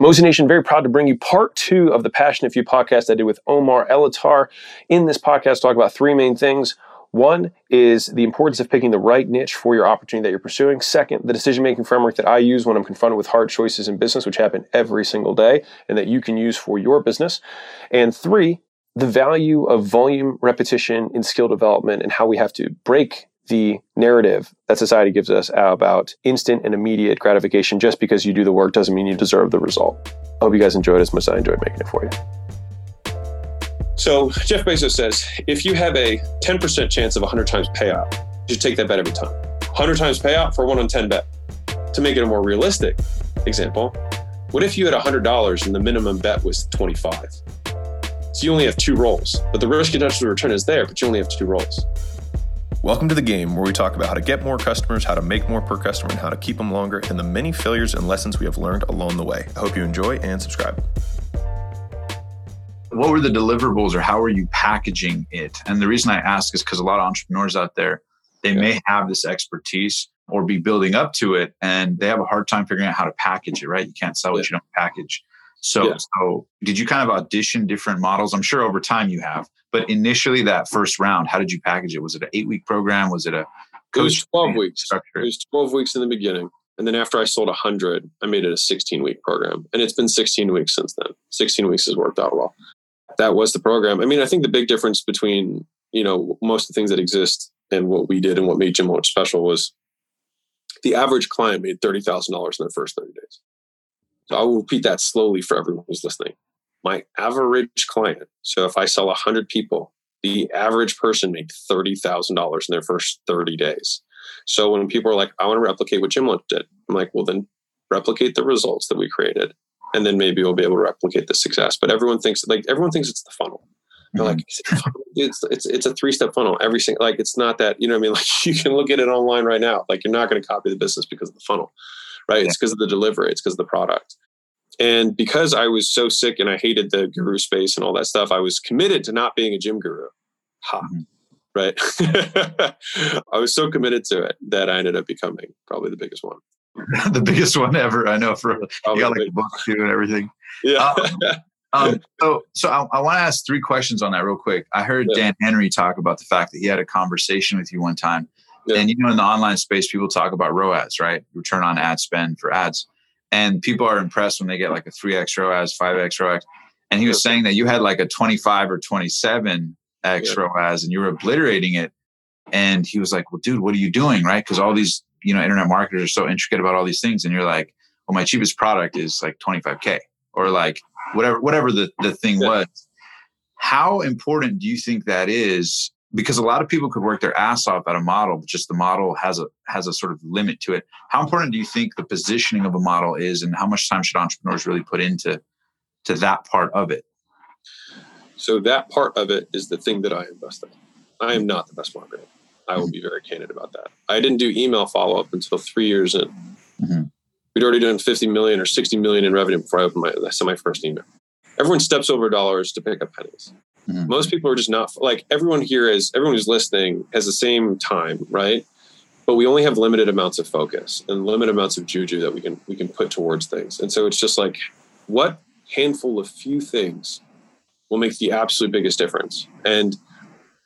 Mozy Nation, very proud to bring you part two of the Passionate Few podcast I did with Omar Elattar. In this podcast, talk about three main things. One is the importance of picking the right niche for your opportunity that you're pursuing. Second, the decision making framework that I use when I'm confronted with hard choices in business, which happen every single day and that you can use for your business. And three, the value of volume, repetition in skill development and how we have to break the narrative that society gives us about instant and immediate gratification just because you do the work doesn't mean you deserve the result. I hope you guys enjoyed as much as I enjoyed making it for you. So Jeff Bezos says if you have a 10% chance of 100 times payout, you should take that bet every time. 100 times payout for 1 on 10 bet. To make it a more realistic example, what if you had $100 and the minimum bet was 25? So you only have two rolls, but the risk adjusted return is there, but you only have two rolls. Welcome to the game where we talk about how to get more customers, how to make more per customer, and how to keep them longer, and the many failures and lessons we have learned along the way. I hope you enjoy and subscribe. What were the deliverables or how are you packaging it? And the reason I ask is because a lot of entrepreneurs out there, they yeah. may have this expertise or be building up to it and they have a hard time figuring out how to package it, right? You can't sell what yeah. you don't package. So, yeah. so did you kind of audition different models? I'm sure over time you have, but initially that first round, how did you package it? Was it an eight week program? Was it a it was 12 weeks. Structure? It was 12 weeks in the beginning. And then after I sold 100, I made it a 16 week program. And it's been 16 weeks since then. 16 weeks has worked out well. That was the program. I mean, I think the big difference between, you know, most of the things that exist and what we did and what made Gym Launch special was the average client made $30,000 in their first 30 days. So I will repeat that slowly for everyone who's listening. My average client, so if I sell 100 people, the average person made $30,000 in their first 30 days. So when people are like, I want to replicate what Gym Launch did, I'm like, well, then replicate the results that we created. And then maybe we'll be able to replicate the success. But everyone thinks like everyone thinks it's the funnel. They're like, mm-hmm. it's, it's, it's a three step funnel. Every single, like, it's not that, you know what I mean? Like you can look at it online right now. Like you're not going to copy the business because of the funnel, right? It's because of the delivery. It's because of the product. And because I was so sick and I hated the guru space and all that stuff, I was committed to not being a gym guru. Ha. Mm-hmm. Right. I was so committed to it that I ended up becoming probably the biggest one. the biggest one ever. I know for probably you got like a book too and everything. Yeah. Um, um, so, so I, I want to ask three questions on that real quick. I heard yeah. Dan Henry talk about the fact that he had a conversation with you one time, yeah. and you know, in the online space, people talk about ROAS, right? Return on ad spend for ads and people are impressed when they get like a 3x ROAS, 5x ROAS. And he was saying that you had like a 25 or 27x yeah. ROAS and you were obliterating it. And he was like, well, dude, what are you doing? Right. Because all these, you know, internet marketers are so intricate about all these things. And you're like, well, my cheapest product is like 25K or like whatever, whatever the, the thing yeah. was. How important do you think that is because a lot of people could work their ass off at a model, but just the model has a has a sort of limit to it. How important do you think the positioning of a model is, and how much time should entrepreneurs really put into to that part of it? So that part of it is the thing that I invest in. I am not the best marketer. I will be very candid about that. I didn't do email follow up until three years in. Mm-hmm. We'd already done 50 million or 60 million in revenue before I opened my, I sent my first email. Everyone steps over dollars to pick up pennies. Mm-hmm. Most people are just not like everyone here is everyone who's listening has the same time, right? But we only have limited amounts of focus and limited amounts of juju that we can we can put towards things. And so it's just like what handful of few things will make the absolute biggest difference. And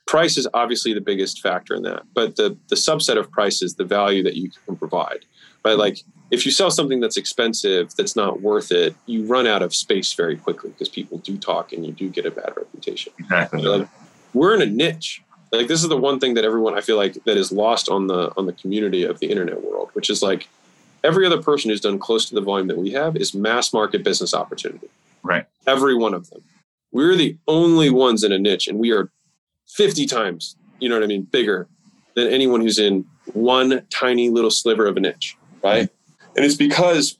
price is obviously the biggest factor in that, but the the subset of price is the value that you can provide. Right? Like if you sell something that's expensive that's not worth it you run out of space very quickly because people do talk and you do get a bad reputation. Exactly. Like, we're in a niche. Like this is the one thing that everyone i feel like that is lost on the on the community of the internet world which is like every other person who's done close to the volume that we have is mass market business opportunity. Right. Every one of them. We're the only ones in a niche and we are 50 times you know what i mean bigger than anyone who's in one tiny little sliver of a niche right and it's because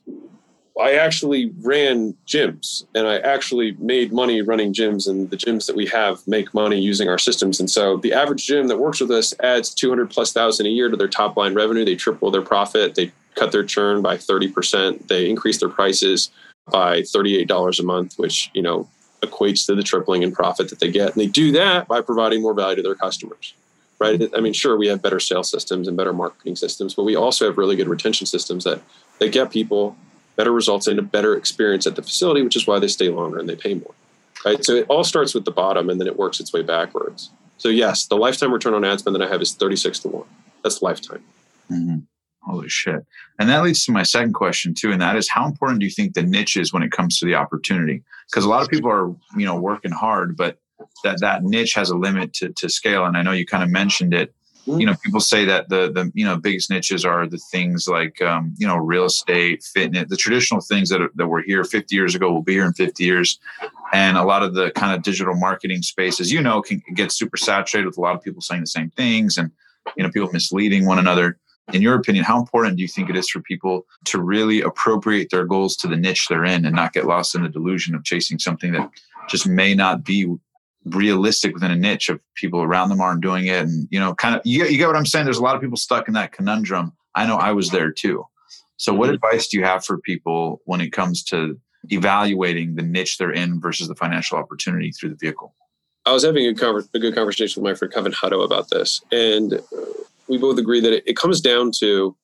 I actually ran gyms and I actually made money running gyms, and the gyms that we have make money using our systems. And so the average gym that works with us adds 200 plus thousand a year to their top line revenue. They triple their profit, they cut their churn by 30%, they increase their prices by $38 a month, which, you know, equates to the tripling in profit that they get. And they do that by providing more value to their customers right? I mean, sure, we have better sales systems and better marketing systems, but we also have really good retention systems that they get people better results and a better experience at the facility, which is why they stay longer and they pay more. Right. So it all starts with the bottom and then it works its way backwards. So yes, the lifetime return on ad spend that I have is 36 to 1. That's lifetime. Mm-hmm. Holy shit. And that leads to my second question too, and that is how important do you think the niche is when it comes to the opportunity? Because a lot of people are, you know, working hard, but that that niche has a limit to, to scale. And I know you kind of mentioned it. You know, people say that the the you know biggest niches are the things like um, you know real estate, fitness, the traditional things that are, that were here 50 years ago will be here in 50 years, and a lot of the kind of digital marketing spaces, you know, can get super saturated with a lot of people saying the same things and you know people misleading one another. In your opinion, how important do you think it is for people to really appropriate their goals to the niche they're in and not get lost in the delusion of chasing something that just may not be realistic within a niche of people around them aren't doing it and you know kind of you, you get what i'm saying there's a lot of people stuck in that conundrum i know i was there too so what mm-hmm. advice do you have for people when it comes to evaluating the niche they're in versus the financial opportunity through the vehicle i was having a, conver- a good conversation with my friend kevin hutto about this and we both agree that it, it comes down to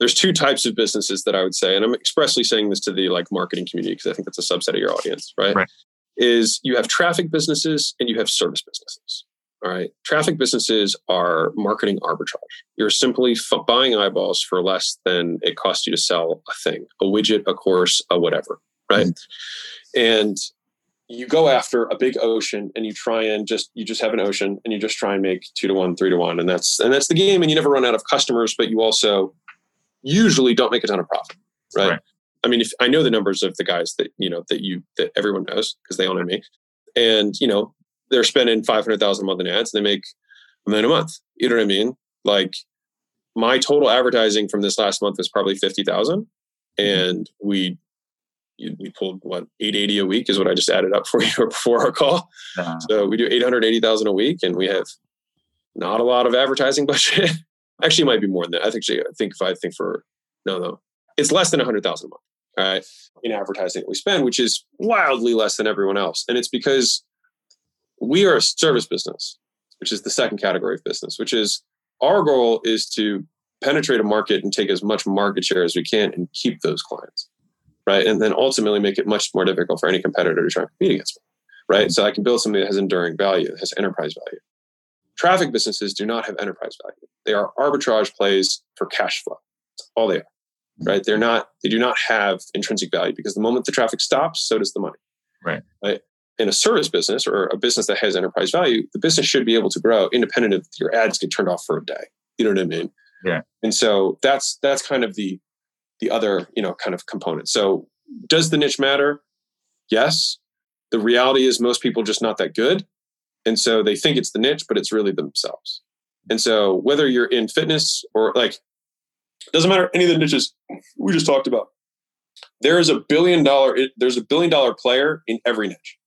there's two types of businesses that I would say, and I'm expressly saying this to the like marketing community because I think that's a subset of your audience, right? right? Is you have traffic businesses and you have service businesses. All right. Traffic businesses are marketing arbitrage. You're simply f- buying eyeballs for less than it costs you to sell a thing, a widget, a course, a whatever. Right. Mm-hmm. And you go after a big ocean and you try and just you just have an ocean and you just try and make two to one three to one and that's and that's the game and you never run out of customers but you also usually don't make a ton of profit right, right. I mean if i know the numbers of the guys that you know that you that everyone knows because they all know me and you know they're spending 500000 a month in ads and they make a million a month you know what i mean like my total advertising from this last month was probably 50000 mm-hmm. and we we pulled what 880 a week is what I just added up for you before our call. Uh-huh. So we do 880,000 a week and we have not a lot of advertising budget. Actually, it might be more than that. I think, I think if I think for, no, no, it's less than 100,000 a month, right, in advertising that we spend, which is wildly less than everyone else. And it's because we are a service business, which is the second category of business, which is our goal is to penetrate a market and take as much market share as we can and keep those clients right? And then ultimately make it much more difficult for any competitor to try and compete against me, right? So I can build something that has enduring value, that has enterprise value. Traffic businesses do not have enterprise value. They are arbitrage plays for cash flow. That's all they are, right? They're not. They do not have intrinsic value because the moment the traffic stops, so does the money, right? Right. In a service business or a business that has enterprise value, the business should be able to grow independent of your ads get turned off for a day. You know what I mean? Yeah. And so that's that's kind of the the other you know kind of component. so does the niche matter yes the reality is most people just not that good and so they think it's the niche but it's really themselves and so whether you're in fitness or like doesn't matter any of the niches we just talked about there is a billion dollar there's a billion dollar player in every niche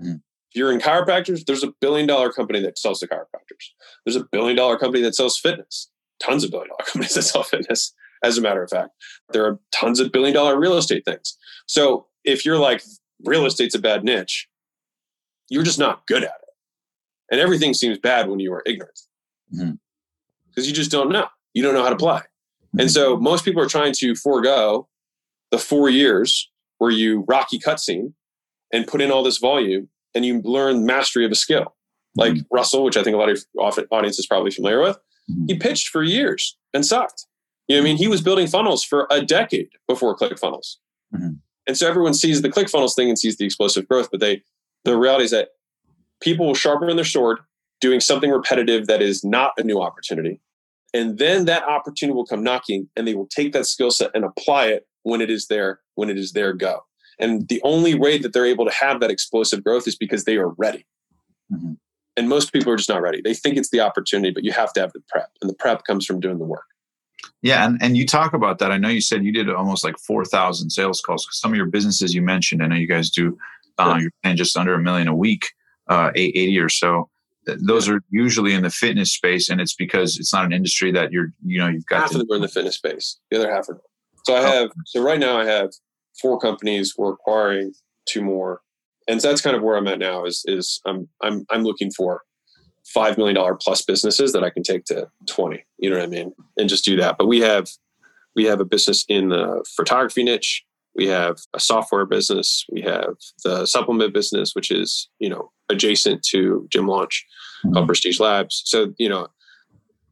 mm-hmm. if you're in chiropractors there's a billion dollar company that sells to chiropractors there's a billion dollar company that sells fitness tons of billion dollar companies that sell fitness as a matter of fact. There are tons of billion dollar real estate things. So if you're like, real estate's a bad niche, you're just not good at it. And everything seems bad when you are ignorant because mm-hmm. you just don't know. You don't know how to play. Mm-hmm. And so most people are trying to forego the four years where you rocky cutscene and put in all this volume and you learn mastery of a skill. Like mm-hmm. Russell, which I think a lot of audience is probably familiar with, mm-hmm. he pitched for years and sucked. You know, I mean, he was building funnels for a decade before ClickFunnels. Mm-hmm. And so everyone sees the ClickFunnels thing and sees the explosive growth, but they the reality is that people will sharpen their sword doing something repetitive that is not a new opportunity. And then that opportunity will come knocking and they will take that skill set and apply it when it is there, when it is their go. And the only way that they're able to have that explosive growth is because they are ready. Mm-hmm. And most people are just not ready. They think it's the opportunity, but you have to have the prep. And the prep comes from doing the work. Yeah, and, and you talk about that. I know you said you did almost like four thousand sales calls. Some of your businesses you mentioned, I know you guys do. Uh, You're paying just under a million a week, uh, eight eighty or so. Those are usually in the fitness space, and it's because it's not an industry that you're, you know, you've got. Half to, of them are in the fitness space. The other half are. So I oh. have. So right now I have four companies. We're acquiring two more, and so that's kind of where I'm at now. Is is I'm I'm I'm looking for five million dollar plus businesses that I can take to 20. You know what I mean? And just do that. But we have we have a business in the photography niche. We have a software business. We have the supplement business, which is you know adjacent to Gym Launch, mm-hmm. called Prestige Labs. So you know,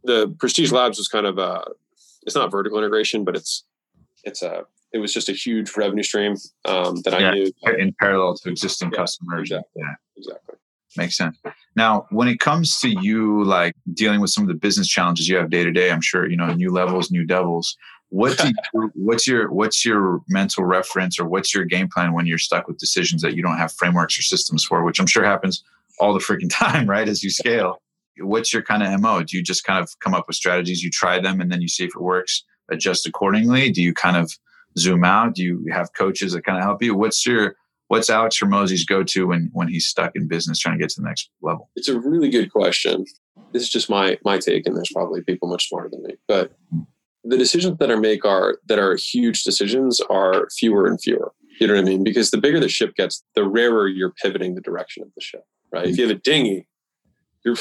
the Prestige Labs was kind of a it's not vertical integration, but it's it's a it was just a huge revenue stream um, that yeah, I knew in parallel to existing yeah, customers. Exactly. Yeah, exactly. Makes sense. Now, when it comes to you, like dealing with some of the business challenges you have day to day, I'm sure you know new levels, new devils. What do you, what's your what's your mental reference or what's your game plan when you're stuck with decisions that you don't have frameworks or systems for, which I'm sure happens all the freaking time, right? As you scale, what's your kind of mo? Do you just kind of come up with strategies, you try them, and then you see if it works, adjust accordingly? Do you kind of zoom out? Do you have coaches that kind of help you? What's your what's Alex Hormozi's go to when when he's stuck in business trying to get to the next level? It's a really good question. This is just my my take, and there's probably people much smarter than me. But hmm. The decisions that are make are that are huge decisions are fewer and fewer. You know what I mean? Because the bigger the ship gets, the rarer you're pivoting the direction of the ship. Right? Mm-hmm. If you have a dinghy, you're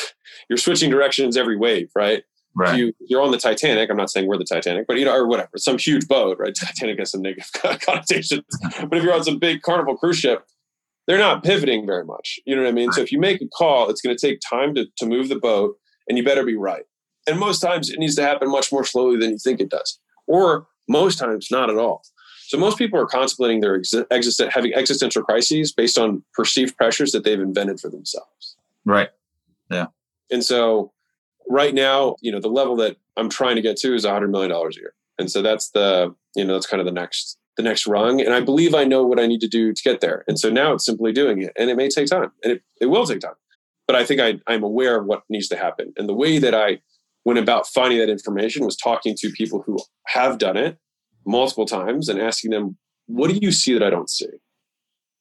you're switching directions every wave, right? Right. If you, you're on the Titanic. I'm not saying we're the Titanic, but you know, or whatever, some huge boat, right? Titanic has some negative connotations. but if you're on some big carnival cruise ship, they're not pivoting very much. You know what I mean? Right. So if you make a call, it's going to take time to, to move the boat, and you better be right. And most times it needs to happen much more slowly than you think it does, or most times not at all. So most people are contemplating their ex- having existential crises based on perceived pressures that they've invented for themselves. Right. Yeah. And so right now, you know, the level that I'm trying to get to is $100 million a year. And so that's the, you know, that's kind of the next, the next rung. And I believe I know what I need to do to get there. And so now it's simply doing it. And it may take time and it, it will take time. But I think I, I'm aware of what needs to happen. And the way that I went about finding that information was talking to people who have done it multiple times and asking them, what do you see that I don't see?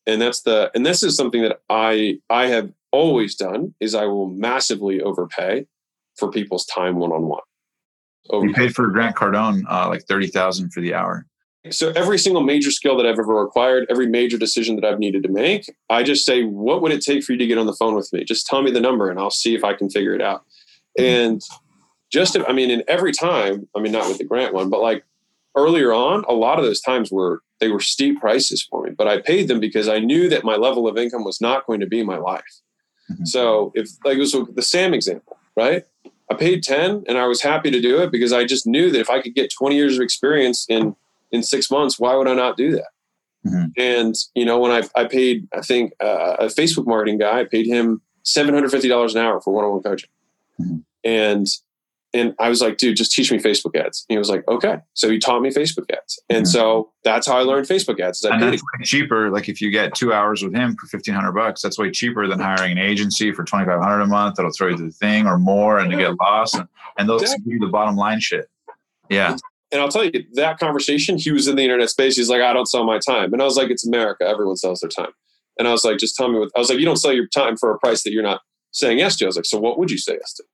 And that's the, and this is something that I, I have always done is I will massively overpay for people's time one on one. You paid for Grant Cardone uh, like thirty thousand for the hour. So every single major skill that I've ever acquired, every major decision that I've needed to make, I just say, "What would it take for you to get on the phone with me? Just tell me the number, and I'll see if I can figure it out." And just, I mean, in every time, I mean, not with the Grant one, but like earlier on, a lot of those times were they were steep prices for me, but I paid them because I knew that my level of income was not going to be my life. Mm-hmm. So if like it was the Sam example, right? I paid 10 and I was happy to do it because I just knew that if I could get 20 years of experience in in 6 months, why would I not do that? Mm-hmm. And you know, when I I paid I think uh, a Facebook marketing guy, I paid him $750 an hour for one-on-one coaching. Mm-hmm. And and I was like, dude, just teach me Facebook ads. And he was like, okay. So he taught me Facebook ads. And mm-hmm. so that's how I learned Facebook ads. and that's way cheaper. Like if you get two hours with him for 1500 bucks, that's way cheaper than hiring an agency for 2500 a month that'll throw you the thing or more and yeah. to get lost. And, and those exactly. give you the bottom line shit. Yeah. And I'll tell you that conversation, he was in the internet space. He's like, I don't sell my time. And I was like, it's America. Everyone sells their time. And I was like, just tell me what, I was like, you don't sell your time for a price that you're not saying yes to. I was like, so what would you say yes to?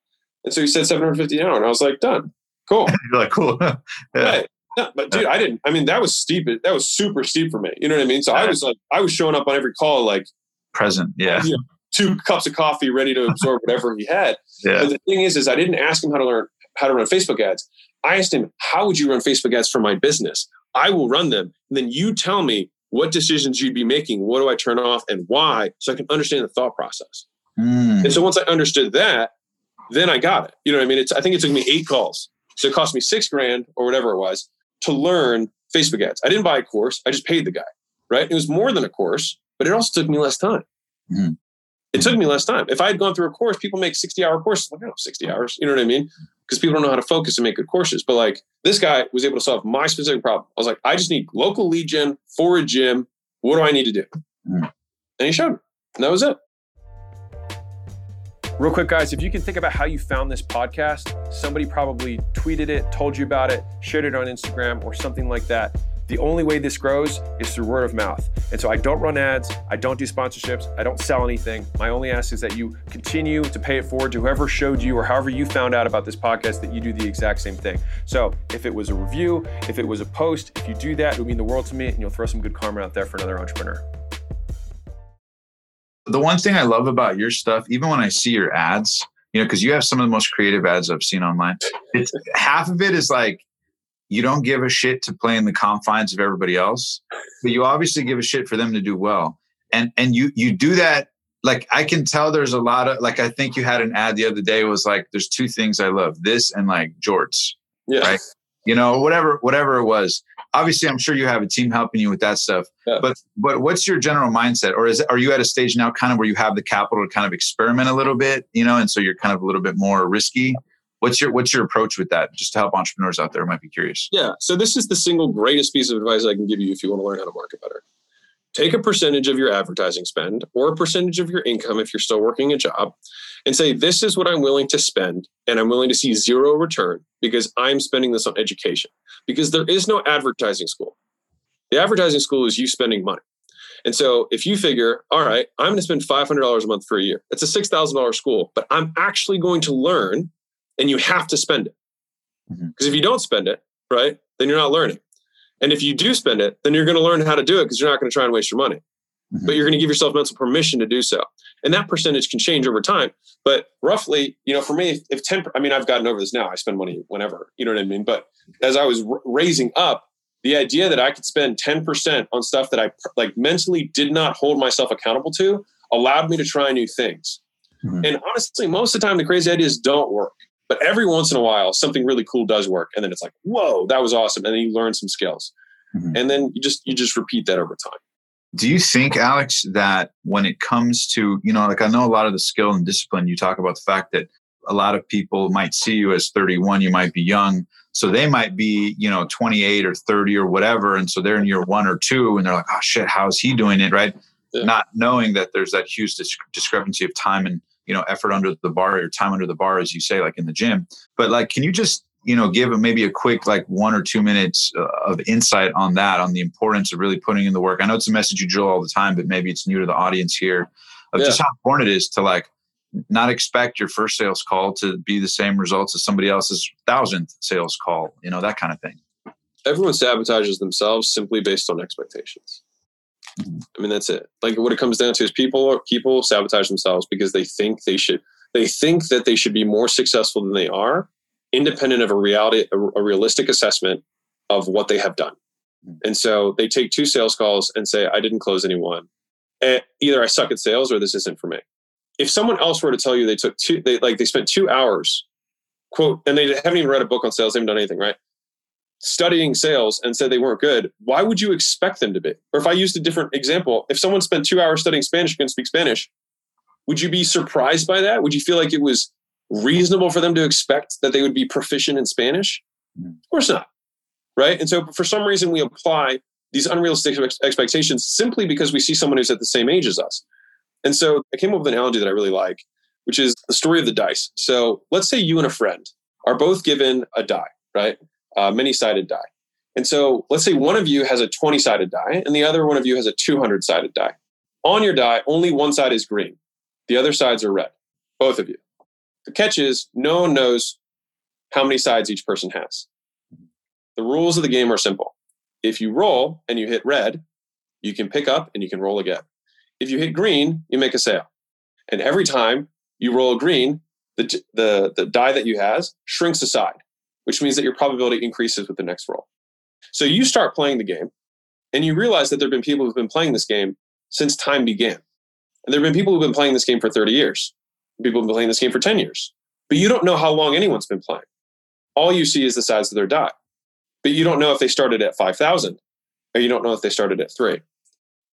And so he said 750 an hour. And I was like, done. Cool. You're like, cool. yeah. Right. No, but dude, I didn't. I mean, that was steep. That was super steep for me. You know what I mean? So I was like, I was showing up on every call like present. Yeah. You know, two cups of coffee, ready to absorb whatever he had. Yeah. But the thing is, is I didn't ask him how to learn how to run Facebook ads. I asked him, how would you run Facebook ads for my business? I will run them. And then you tell me what decisions you'd be making. What do I turn off and why? So I can understand the thought process. Mm. And so once I understood that, then I got it. You know what I mean? It's, I think it took me eight calls. So it cost me six grand or whatever it was to learn Facebook ads. I didn't buy a course. I just paid the guy, right? It was more than a course, but it also took me less time. Mm-hmm. It took me less time. If I had gone through a course, people make 60 hour courses. Like, I don't know, 60 hours. You know what I mean? Because people don't know how to focus and make good courses. But like this guy was able to solve my specific problem. I was like, I just need local lead gen for a gym. What do I need to do? Mm-hmm. And he showed me. And that was it. Real quick, guys, if you can think about how you found this podcast, somebody probably tweeted it, told you about it, shared it on Instagram, or something like that. The only way this grows is through word of mouth. And so I don't run ads, I don't do sponsorships, I don't sell anything. My only ask is that you continue to pay it forward to whoever showed you or however you found out about this podcast that you do the exact same thing. So if it was a review, if it was a post, if you do that, it would mean the world to me and you'll throw some good karma out there for another entrepreneur the one thing I love about your stuff, even when I see your ads, you know, because you have some of the most creative ads I've seen online. It's half of it is like you don't give a shit to play in the confines of everybody else, but you obviously give a shit for them to do well. And and you you do that like I can tell there's a lot of like I think you had an ad the other day was like there's two things I love this and like jorts yeah right you know whatever whatever it was obviously I'm sure you have a team helping you with that stuff yeah. but but what's your general mindset? Or is are you at a stage now kind of where you have the capital to kind of experiment a little bit you know and so you're kind of a little bit more risky? What's your what's your approach with that? Just to help entrepreneurs out there might be curious. Yeah. So this is the single greatest piece of advice I can give you if you want to learn how to market better take a percentage of your advertising spend or a percentage of your income if you're still working a job and say, This is what I'm willing to spend, and I'm willing to see zero return because I'm spending this on education. Because there is no advertising school. The advertising school is you spending money. And so if you figure, all right, I'm going to spend $500 a month for a year, it's a $6,000 school, but I'm actually going to learn and you have to spend it. Because mm-hmm. if you don't spend it, right, then you're not learning. And if you do spend it, then you're going to learn how to do it because you're not going to try and waste your money. Mm-hmm. But you're going to give yourself mental permission to do so. And that percentage can change over time. But roughly, you know, for me, if 10, I mean, I've gotten over this now. I spend money whenever, you know what I mean? But as I was r- raising up, the idea that I could spend 10% on stuff that I like mentally did not hold myself accountable to allowed me to try new things. Mm-hmm. And honestly, most of the time, the crazy ideas don't work. But every once in a while, something really cool does work, and then it's like, whoa, that was awesome, and then you learn some skills, mm-hmm. and then you just you just repeat that over time. Do you think, Alex, that when it comes to you know, like I know a lot of the skill and discipline, you talk about the fact that a lot of people might see you as 31, you might be young, so they might be you know 28 or 30 or whatever, and so they're in year one or two, and they're like, oh shit, how's he doing it, right? Yeah. Not knowing that there's that huge discrepancy of time and you know effort under the bar or time under the bar as you say like in the gym. But like can you just you know give maybe a quick like one or two minutes uh, of insight on that on the importance of really putting in the work? I know it's a message you drill all the time but maybe it's new to the audience here of yeah. just how important it is to like not expect your first sales call to be the same results as somebody else's thousandth sales call you know that kind of thing. Everyone sabotages themselves simply based on expectations I mean, that's it. Like what it comes down to is people people sabotage themselves because they think they should they think that they should be more successful than they are, independent of a reality a, a realistic assessment of what they have done. Hmm. And so they take two sales calls and say, I didn't close anyone. And either I suck at sales or this isn't for me. If someone else were to tell you they took two, they like they spent two hours, quote, and they haven't even read a book on sales, they haven't done anything, right? Studying sales and said they weren't good, why would you expect them to be? Or if I used a different example, if someone spent two hours studying Spanish can speak Spanish, would you be surprised by that? Would you feel like it was reasonable for them to expect that they would be proficient in Spanish? Hmm. Of course not. Right. And so for some reason, we apply these unrealistic expectations simply because we see someone who's at the same age as us. And so I came up with an analogy that I really like, which is the story of the dice. So let's say you and a friend are both given a die, right? Uh, many sided die. And so let's say one of you has a 20 sided die and the other one of you has a 200 sided die. On your die, only one side is green, the other sides are red, both of you. The catch is no one knows how many sides each person has. The rules of the game are simple. If you roll and you hit red, you can pick up and you can roll again. If you hit green, you make a sale. And every time you roll green, the, the, the die that you has shrinks aside which means that your probability increases with the next roll. So you start playing the game and you realize that there have been people who've been playing this game since time began. And there have been people who've been playing this game for 30 years. People have been playing this game for 10 years. But you don't know how long anyone's been playing. All you see is the size of their die. But you don't know if they started at 5,000 or you don't know if they started at three.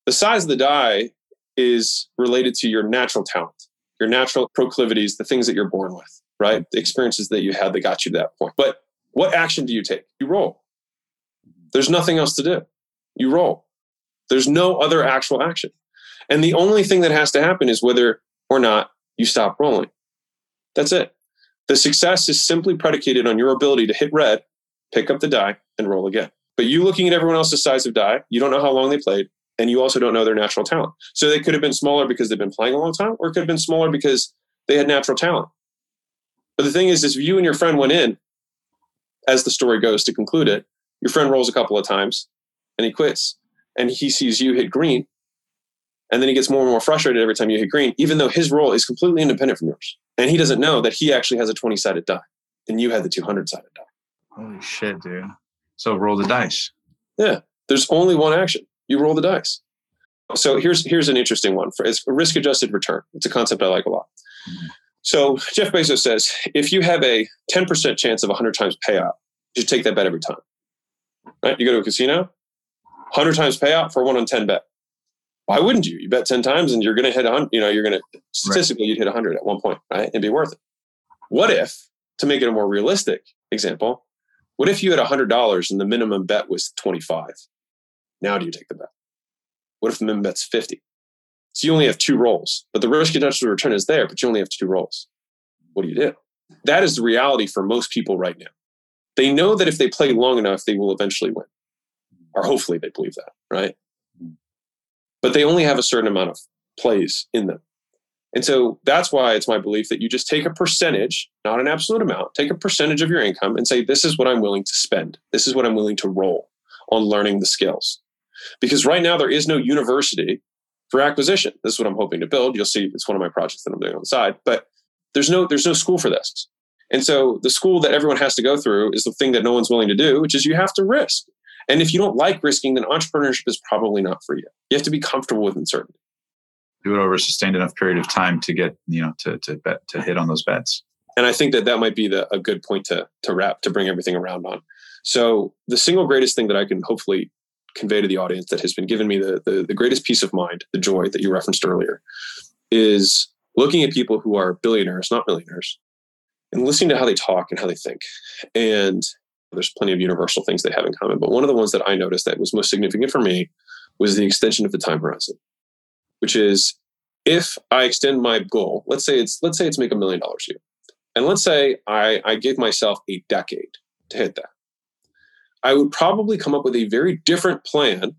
The size of the die is related to your natural talent, your natural proclivities, the things that you're born with right? The experiences that you had that got you to that point. But what action do you take? You roll. There's nothing else to do. You roll. There's no other actual action. And the only thing that has to happen is whether or not you stop rolling. That's it. The success is simply predicated on your ability to hit red, pick up the die, and roll again. But you looking at everyone else's size of die, you don't know how long they played, and you also don't know their natural talent. So they could have been smaller because they've been playing a long time, or it could have been smaller because they had natural talent. But the thing is, is if you and your friend went in, as the story goes to conclude it, your friend rolls a couple of times and he quits and he sees you hit green. And then he gets more and more frustrated every time you hit green, even though his roll is completely independent from yours. And he doesn't know that he actually has a 20 sided die and you had the 200 sided die. Holy shit, dude. So roll the dice. Yeah. There's only one action. You roll the dice. So here's here's an interesting one for it's risk adjusted return. It's a concept I like a lot. So Jeff Bezos says if you have a 10% chance of 100 times payout, you should take that bet every time. Right? You go to a casino, 100 times payout for one on 10 bet. Why wouldn't you? You bet 10 times and you're going to hit 100, you know, you're going to statistically right. you'd hit 100 at one point, right? It'd be worth it. What if, to make it a more realistic example, what if you had $100 and the minimum bet was 25? Now do you take the bet? What if the minimum bet's 50? So you only have two rolls, but the risk adjusted return is there, but you only have two rolls. What do you do? That is the reality for most people right now. They know that if they play long enough, they will eventually win. Or hopefully they believe that, right? But they only have a certain amount of plays in them. And so that's why it's my belief that you just take a percentage, not an absolute amount, take a percentage of your income and say, this is what I'm willing to spend. This is what I'm willing to roll on learning the skills. Because right now there is no university for acquisition. This is what I'm hoping to build. You'll see it's one of my projects that I'm doing on the side, but there's no there's no school for this. And so the school that everyone has to go through is the thing that no one's willing to do, which is you have to risk. And if you don't like risking, then entrepreneurship is probably not for you. You have to be comfortable with uncertainty. Do it over a sustained enough period of time to get, you know, to to bet to hit on those bets. And I think that that might be the, a good point to to wrap to bring everything around on. So the single greatest thing that I can hopefully convey to the audience that has been given me the, the, the greatest peace of mind, the joy that you referenced earlier, is looking at people who are billionaires, not millionaires, and listening to how they talk and how they think. And there's plenty of universal things they have in common. But one of the ones that I noticed that was most significant for me was the extension of the time horizon, which is if I extend my goal, let's say it's let's say it's make a million dollars a year. And let's say I, I give myself a decade to hit that. I would probably come up with a very different plan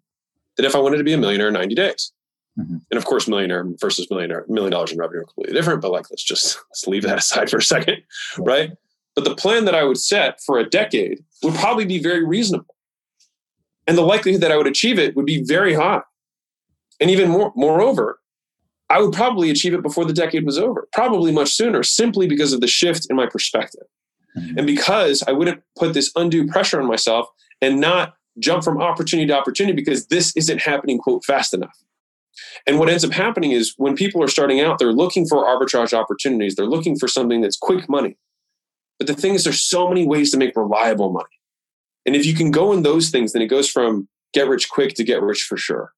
than if I wanted to be a millionaire in 90 days. Mm-hmm. And of course, millionaire versus millionaire, million dollars in revenue are completely different, but like, let's just, let's leave that aside for a second, right? But the plan that I would set for a decade would probably be very reasonable. And the likelihood that I would achieve it would be very high. And even more, moreover, I would probably achieve it before the decade was over, probably much sooner, simply because of the shift in my perspective. Mm-hmm. And because I wouldn't put this undue pressure on myself and not jump from opportunity to opportunity because this isn't happening, quote, fast enough. And what ends up happening is when people are starting out, they're looking for arbitrage opportunities. They're looking for something that's quick money. But the thing is, there's so many ways to make reliable money. And if you can go in those things, then it goes from get rich quick to get rich for sure.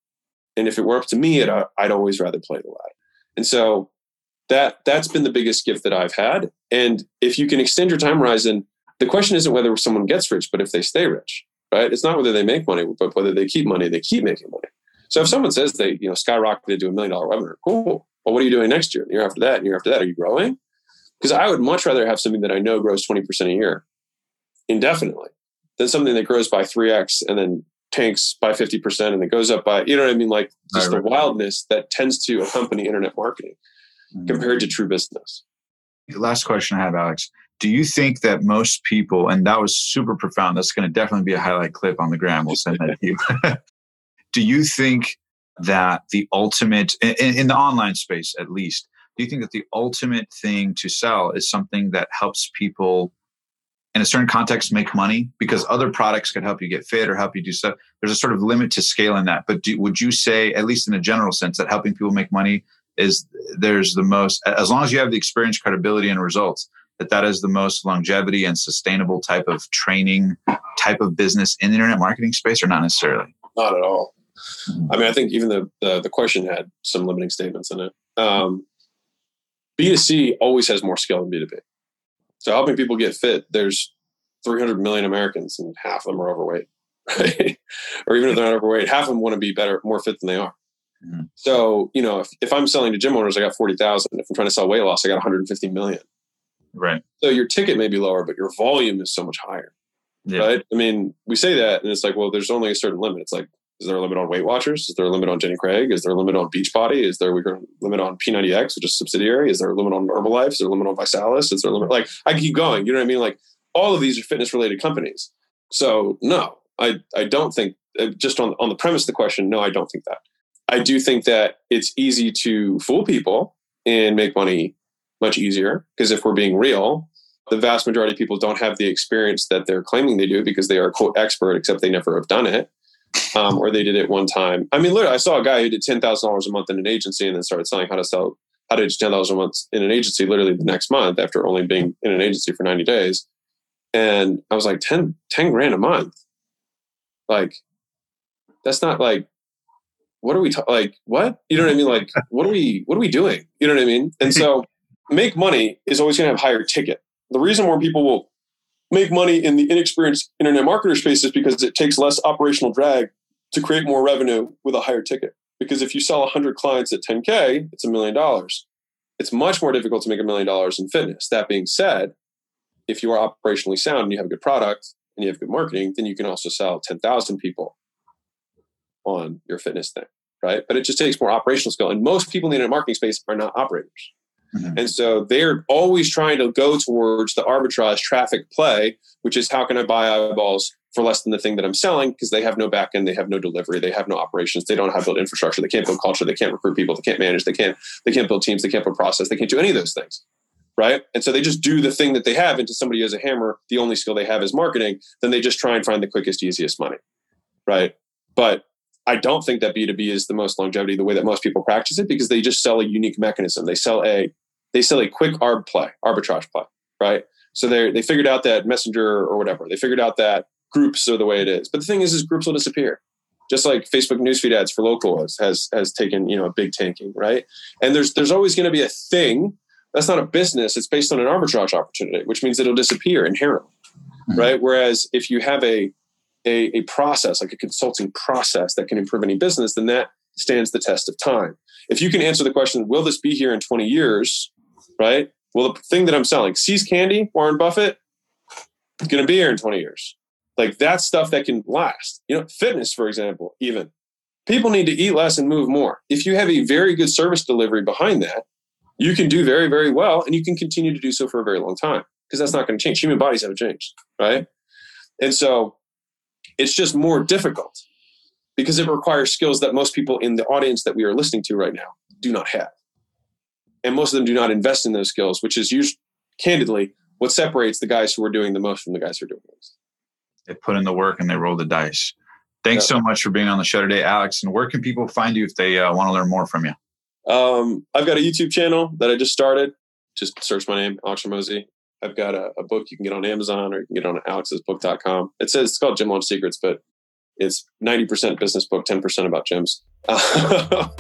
And if it were up to me, I'd always rather play the ladder. And so that that's been the biggest gift that I've had. And if you can extend your time horizon, the question isn't whether someone gets rich, but if they stay rich, right? It's not whether they make money, but whether they keep money, they keep making money. So if someone says they, you know, skyrocketed to a million dollar webinar, cool. Well, what are you doing next year? The year after that, and year after that, are you growing? Because I would much rather have something that I know grows 20% a year indefinitely than something that grows by 3x and then tanks by 50% and then goes up by, you know what I mean? Like just the wildness that tends to accompany internet marketing mm-hmm. compared to true business. Last question I have, Alex. Do you think that most people, and that was super profound, that's going to definitely be a highlight clip on the gram. We'll send that to you. do you think that the ultimate, in, in the online space at least, do you think that the ultimate thing to sell is something that helps people in a certain context make money because other products could help you get fit or help you do stuff there's a sort of limit to scaling that but do, would you say at least in a general sense that helping people make money is there's the most as long as you have the experience credibility and results that that is the most longevity and sustainable type of training type of business in the internet marketing space or not necessarily? Not at all. I mean i think even the the, the question had some limiting statements in it. Um, b2c always has more skill than b2b so helping people get fit there's 300 million americans and half of them are overweight right? Or even if they're not overweight half of them want to be better more fit than they are Mm-hmm. So, you know, if, if I'm selling to gym owners, I got 40,000. If I'm trying to sell weight loss, I got 150 million. Right. So your ticket may be lower, but your volume is so much higher. Yeah. Right. I mean, we say that and it's like, well, there's only a certain limit. It's like, is there a limit on Weight Watchers? Is there a limit on Jenny Craig? Is there a limit on Beachbody? Is there a limit on P90X, which is subsidiary? Is there a limit on Herbalife? Is there a limit on ViSalus? Is there a limit? Like, I keep going. You know what I mean? Like, all of these are fitness related companies. So, no, I, I don't think, uh, just on, on the premise of the question, no, I don't think that. I do think that it's easy to fool people and make money much easier because if we're being real, the vast majority of people don't have the experience that they're claiming they do because they are quote expert, except they never have done it. Um, or they did it one time. I mean, literally, I saw a guy who did ten thousand dollars a month in an agency and then started selling how to sell how to do ten thousand a month in an agency literally the next month after only being in an agency for ninety days. And I was like, 10, 10 grand a month. Like, that's not like what are we ta- like what? You know what i mean? Like what are we what are we doing? You know what i mean? And so make money is always going to have higher ticket. The reason more people will make money in the inexperienced internet marketer space is because it takes less operational drag to create more revenue with a higher ticket. Because if you sell 100 clients at 10k it's a million dollars. It's much more difficult to make a million dollars in fitness. That being said if you are operationally sound and you have a good product and you have good marketing then you can also sell 10,000 people on your fitness thing, right? But it just takes more operational skill. And most people in the internet marketing space are not operators. Mm-hmm. And so they're always trying to go towards the arbitrage traffic play, which is how can I buy eyeballs for less than the thing that I'm selling because they have no back end, they have no delivery, they have no operations, they don't have built infrastructure, they can't build culture, they can't recruit people, they can't manage, they can't they can't build teams, they can't build process, they can't do any of those things. Right. And so they just do the thing that they have into somebody who has a hammer, the only skill they have is marketing, then they just try and find the quickest, easiest money. Right. But I don't think that B2B is the most longevity the way that most people practice it because they just sell a unique mechanism. They sell a they sell a quick arb play, arbitrage play, right? So they they figured out that messenger or whatever. They figured out that groups are the way it is. But the thing is, is groups will disappear. Just like Facebook newsfeed ads for local has has, has taken you know a big tanking, right? And there's there's always going to be a thing that's not a business. It's based on an arbitrage opportunity, which means it'll disappear inherently, mm-hmm. right? Whereas if you have a a, a process, like a consulting process that can improve any business, then that stands the test of time. If you can answer the question, will this be here in 20 years? Right? Well, the thing that I'm selling, See's Candy, Warren Buffett, going to be here in 20 years. Like that's stuff that can last. You know, fitness, for example, even people need to eat less and move more. If you have a very good service delivery behind that, you can do very, very well and you can continue to do so for a very long time because that's not going to change. Human bodies haven't changed, right? And so it's just more difficult because it requires skills that most people in the audience that we are listening to right now do not have. And most of them do not invest in those skills, which is usually, candidly, what separates the guys who are doing the most from the guys who are doing most. They put in the work and they roll the dice. Thanks yeah. so much for being on the show today, Alex. And where can people find you if they uh, want to learn more from you? Um, I've got a YouTube channel that I just started. Just search my name, Alex Hormozi. I've got a, a, book you can get on Amazon or you can get on alexsbook.com. It says it's called Gym Launch Secrets, but it's 90% business book, 10% about gyms.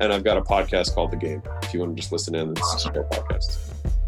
and I've got a podcast called The Game if you want to just listen in. It's a podcast.